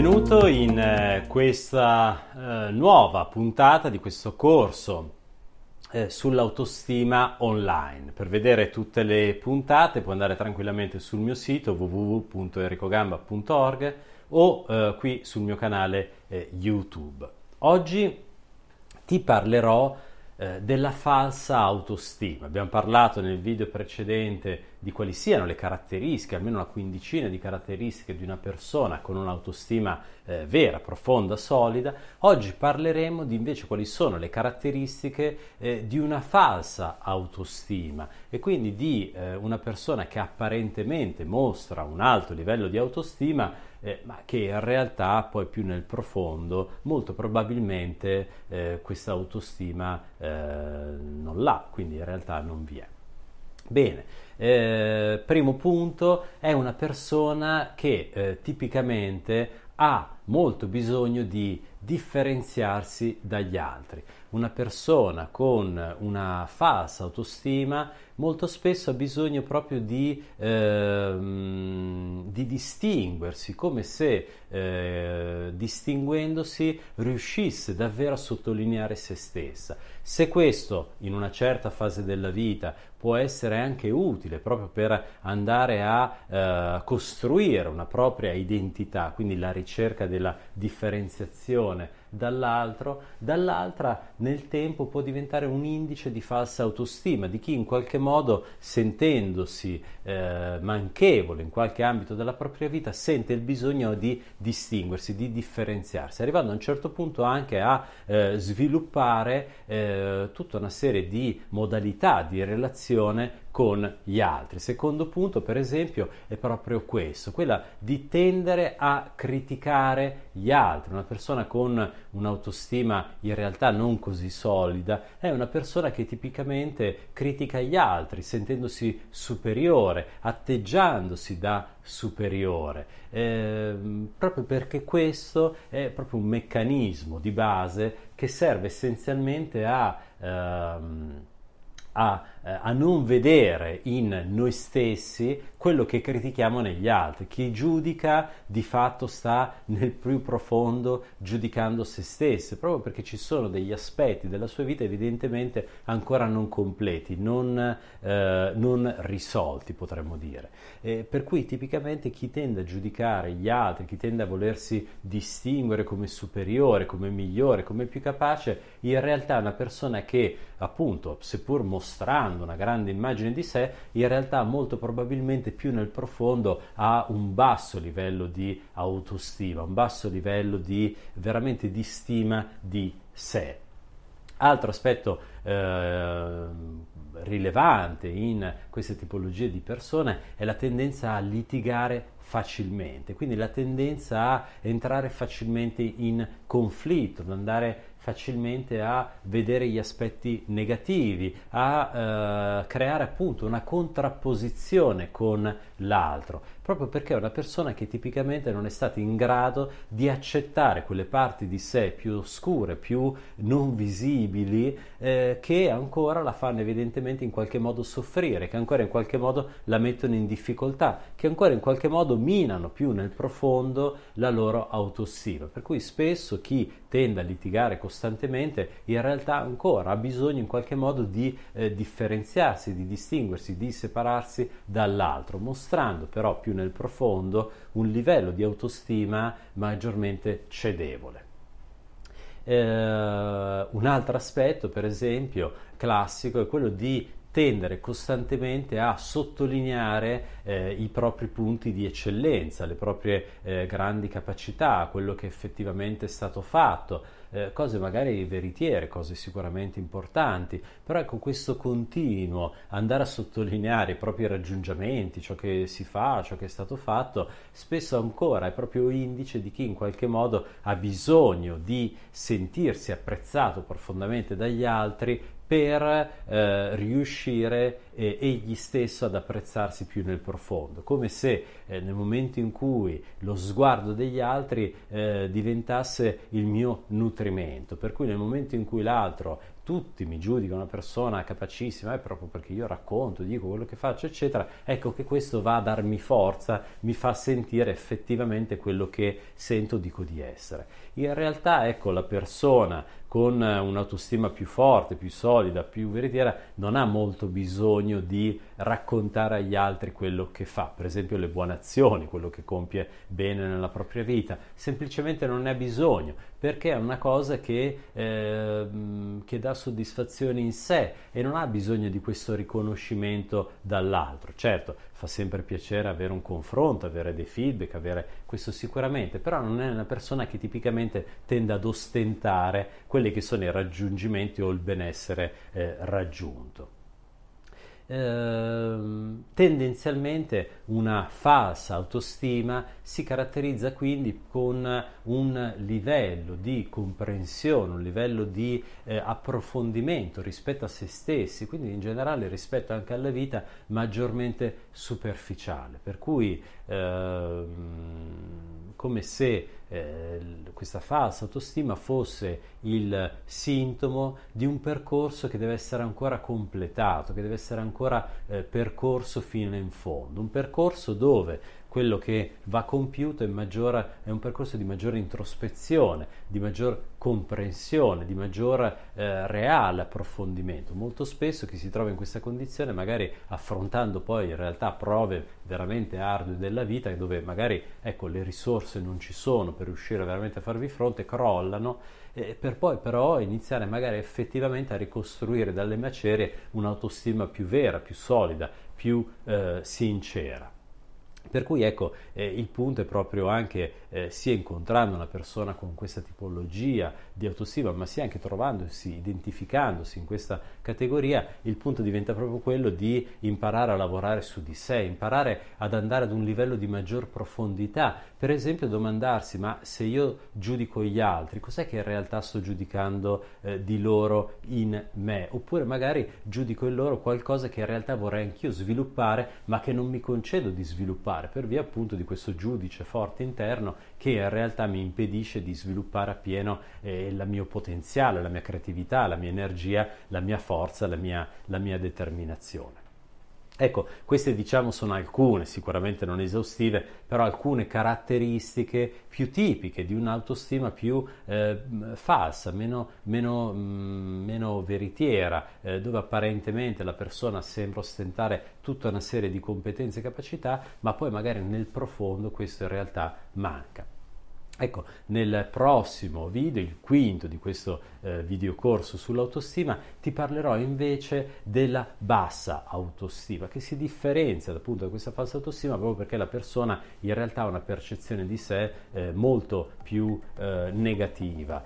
Benvenuto in eh, questa eh, nuova puntata di questo corso eh, sull'autostima online. Per vedere tutte le puntate puoi andare tranquillamente sul mio sito www.ericogamba.org o eh, qui sul mio canale eh, YouTube. Oggi ti parlerò eh, della falsa autostima. Abbiamo parlato nel video precedente di quali siano le caratteristiche, almeno una quindicina di caratteristiche di una persona con un'autostima eh, vera, profonda, solida. Oggi parleremo di invece quali sono le caratteristiche eh, di una falsa autostima e quindi di eh, una persona che apparentemente mostra un alto livello di autostima eh, ma che in realtà poi più nel profondo molto probabilmente eh, questa autostima eh, non l'ha, quindi in realtà non vi è. Bene, eh, primo punto è una persona che eh, tipicamente ha molto bisogno di differenziarsi dagli altri. Una persona con una falsa autostima molto spesso ha bisogno proprio di, ehm, di distinguersi, come se eh, distinguendosi riuscisse davvero a sottolineare se stessa. Se questo in una certa fase della vita può essere anche utile proprio per andare a eh, costruire una propria identità, quindi la ricerca della differenziazione dall'altro, dall'altra nel tempo può diventare un indice di falsa autostima, di chi in qualche modo sentendosi eh, manchevole in qualche ambito della propria vita sente il bisogno di distinguersi, di differenziarsi, arrivando a un certo punto anche a eh, sviluppare eh, tutta una serie di modalità di relazione con gli altri. Secondo punto, per esempio, è proprio questo, quella di tendere a criticare gli altri. Una persona con un'autostima in realtà non così solida è una persona che tipicamente critica gli altri, sentendosi superiore, atteggiandosi da superiore, eh, proprio perché questo è proprio un meccanismo di base che serve essenzialmente a... Ehm, a, eh, a, non vedere in noi stessi quello che critichiamo negli altri. Chi giudica di fatto sta nel più profondo giudicando se stesso, proprio perché ci sono degli aspetti della sua vita evidentemente ancora non completi, non, eh, non risolti potremmo dire. Eh, per cui tipicamente chi tende a giudicare gli altri, chi tende a volersi distinguere come superiore, come migliore, come più capace, in realtà è una persona che appunto, seppur mostrando una grande immagine di sé, in realtà molto probabilmente più nel profondo ha un basso livello di autostima, un basso livello di veramente di stima di sé. Altro aspetto eh, rilevante in queste tipologie di persone è la tendenza a litigare facilmente, quindi la tendenza a entrare facilmente in conflitto, ad andare facilmente a vedere gli aspetti negativi, a eh, creare appunto una contrapposizione con l'altro, proprio perché è una persona che tipicamente non è stata in grado di accettare quelle parti di sé più oscure, più non visibili, eh, che ancora la fanno evidentemente in qualche modo soffrire, che ancora in qualche modo la mettono in difficoltà, che ancora in qualche modo minano più nel profondo la loro autostima. Per cui spesso chi tende a litigare costantemente costantemente, in realtà ancora ha bisogno in qualche modo di eh, differenziarsi, di distinguersi, di separarsi dall'altro, mostrando però più nel profondo un livello di autostima maggiormente cedevole. Eh, un altro aspetto, per esempio, classico è quello di tendere costantemente a sottolineare eh, i propri punti di eccellenza, le proprie eh, grandi capacità, quello che effettivamente è stato fatto, eh, cose magari veritiere, cose sicuramente importanti, però ecco questo continuo andare a sottolineare i propri raggiungimenti, ciò che si fa, ciò che è stato fatto, spesso ancora è proprio indice di chi in qualche modo ha bisogno di sentirsi apprezzato profondamente dagli altri per eh, riuscire eh, egli stesso ad apprezzarsi più nel profondo, come se eh, nel momento in cui lo sguardo degli altri eh, diventasse il mio nutrimento, per cui nel momento in cui l'altro tutti mi giudicano una persona capacissima, è proprio perché io racconto, dico quello che faccio, eccetera, ecco che questo va a darmi forza, mi fa sentire effettivamente quello che sento, dico di essere. In realtà, ecco, la persona con un'autostima più forte, più solida, più veritiera, non ha molto bisogno di raccontare agli altri quello che fa, per esempio le buone azioni, quello che compie bene nella propria vita, semplicemente non ne ha bisogno, perché è una cosa che, eh, che dà soddisfazione in sé e non ha bisogno di questo riconoscimento dall'altro. Certo, fa sempre piacere avere un confronto, avere dei feedback, avere questo sicuramente, però non è una persona che tipicamente tende ad ostentare quelli che sono i raggiungimenti o il benessere eh, raggiunto. Ehm, tendenzialmente una falsa autostima si caratterizza quindi con un livello di comprensione, un livello di eh, approfondimento rispetto a se stessi, quindi in generale rispetto anche alla vita maggiormente superficiale, per cui ehm, come se eh, questa falsa autostima fosse il sintomo di un percorso che deve essere ancora completato, che deve essere ancora eh, percorso fino in fondo, un percorso dove quello che va compiuto è, maggiore, è un percorso di maggiore introspezione, di maggior comprensione, di maggior eh, reale approfondimento. Molto spesso chi si trova in questa condizione, magari affrontando poi in realtà prove veramente ardue della vita, dove magari ecco, le risorse non ci sono per riuscire veramente a farvi fronte, crollano per poi però iniziare magari effettivamente a ricostruire dalle macerie un'autostima più vera, più solida, più eh, sincera. Per cui ecco, eh, il punto è proprio anche eh, sia incontrando una persona con questa tipologia di autostima, ma sia anche trovandosi, identificandosi in questa categoria, il punto diventa proprio quello di imparare a lavorare su di sé, imparare ad andare ad un livello di maggior profondità. Per esempio domandarsi, ma se io giudico gli altri, cos'è che in realtà sto giudicando eh, di loro in me? Oppure magari giudico in loro qualcosa che in realtà vorrei anch'io sviluppare, ma che non mi concedo di sviluppare fare per via appunto di questo giudice forte interno che in realtà mi impedisce di sviluppare appieno eh, il mio potenziale, la mia creatività, la mia energia, la mia forza, la mia, la mia determinazione. Ecco, queste diciamo sono alcune, sicuramente non esaustive, però alcune caratteristiche più tipiche di un'autostima più eh, falsa, meno, meno, mh, mm, meno veritiera, eh, dove apparentemente la persona sembra ostentare tutta una serie di competenze e capacità, ma poi magari nel profondo questo in realtà manca. Ecco, nel prossimo video, il quinto di questo eh, videocorso sull'autostima, ti parlerò invece della bassa autostima, che si differenzia appunto da questa falsa autostima proprio perché la persona in realtà ha una percezione di sé eh, molto più eh, negativa,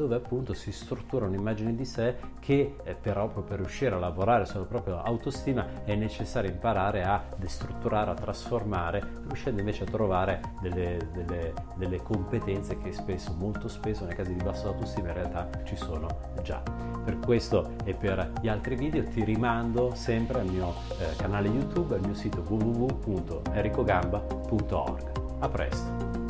dove appunto si struttura un'immagine di sé che eh, però per riuscire a lavorare sulla propria autostima è necessario imparare a destrutturare, a trasformare, riuscendo invece a trovare delle, delle, delle competenze che spesso, molto spesso, nei casi di bassa autostima in realtà ci sono già. Per questo e per gli altri video ti rimando sempre al mio eh, canale YouTube, al mio sito www.ericogamba.org. A presto!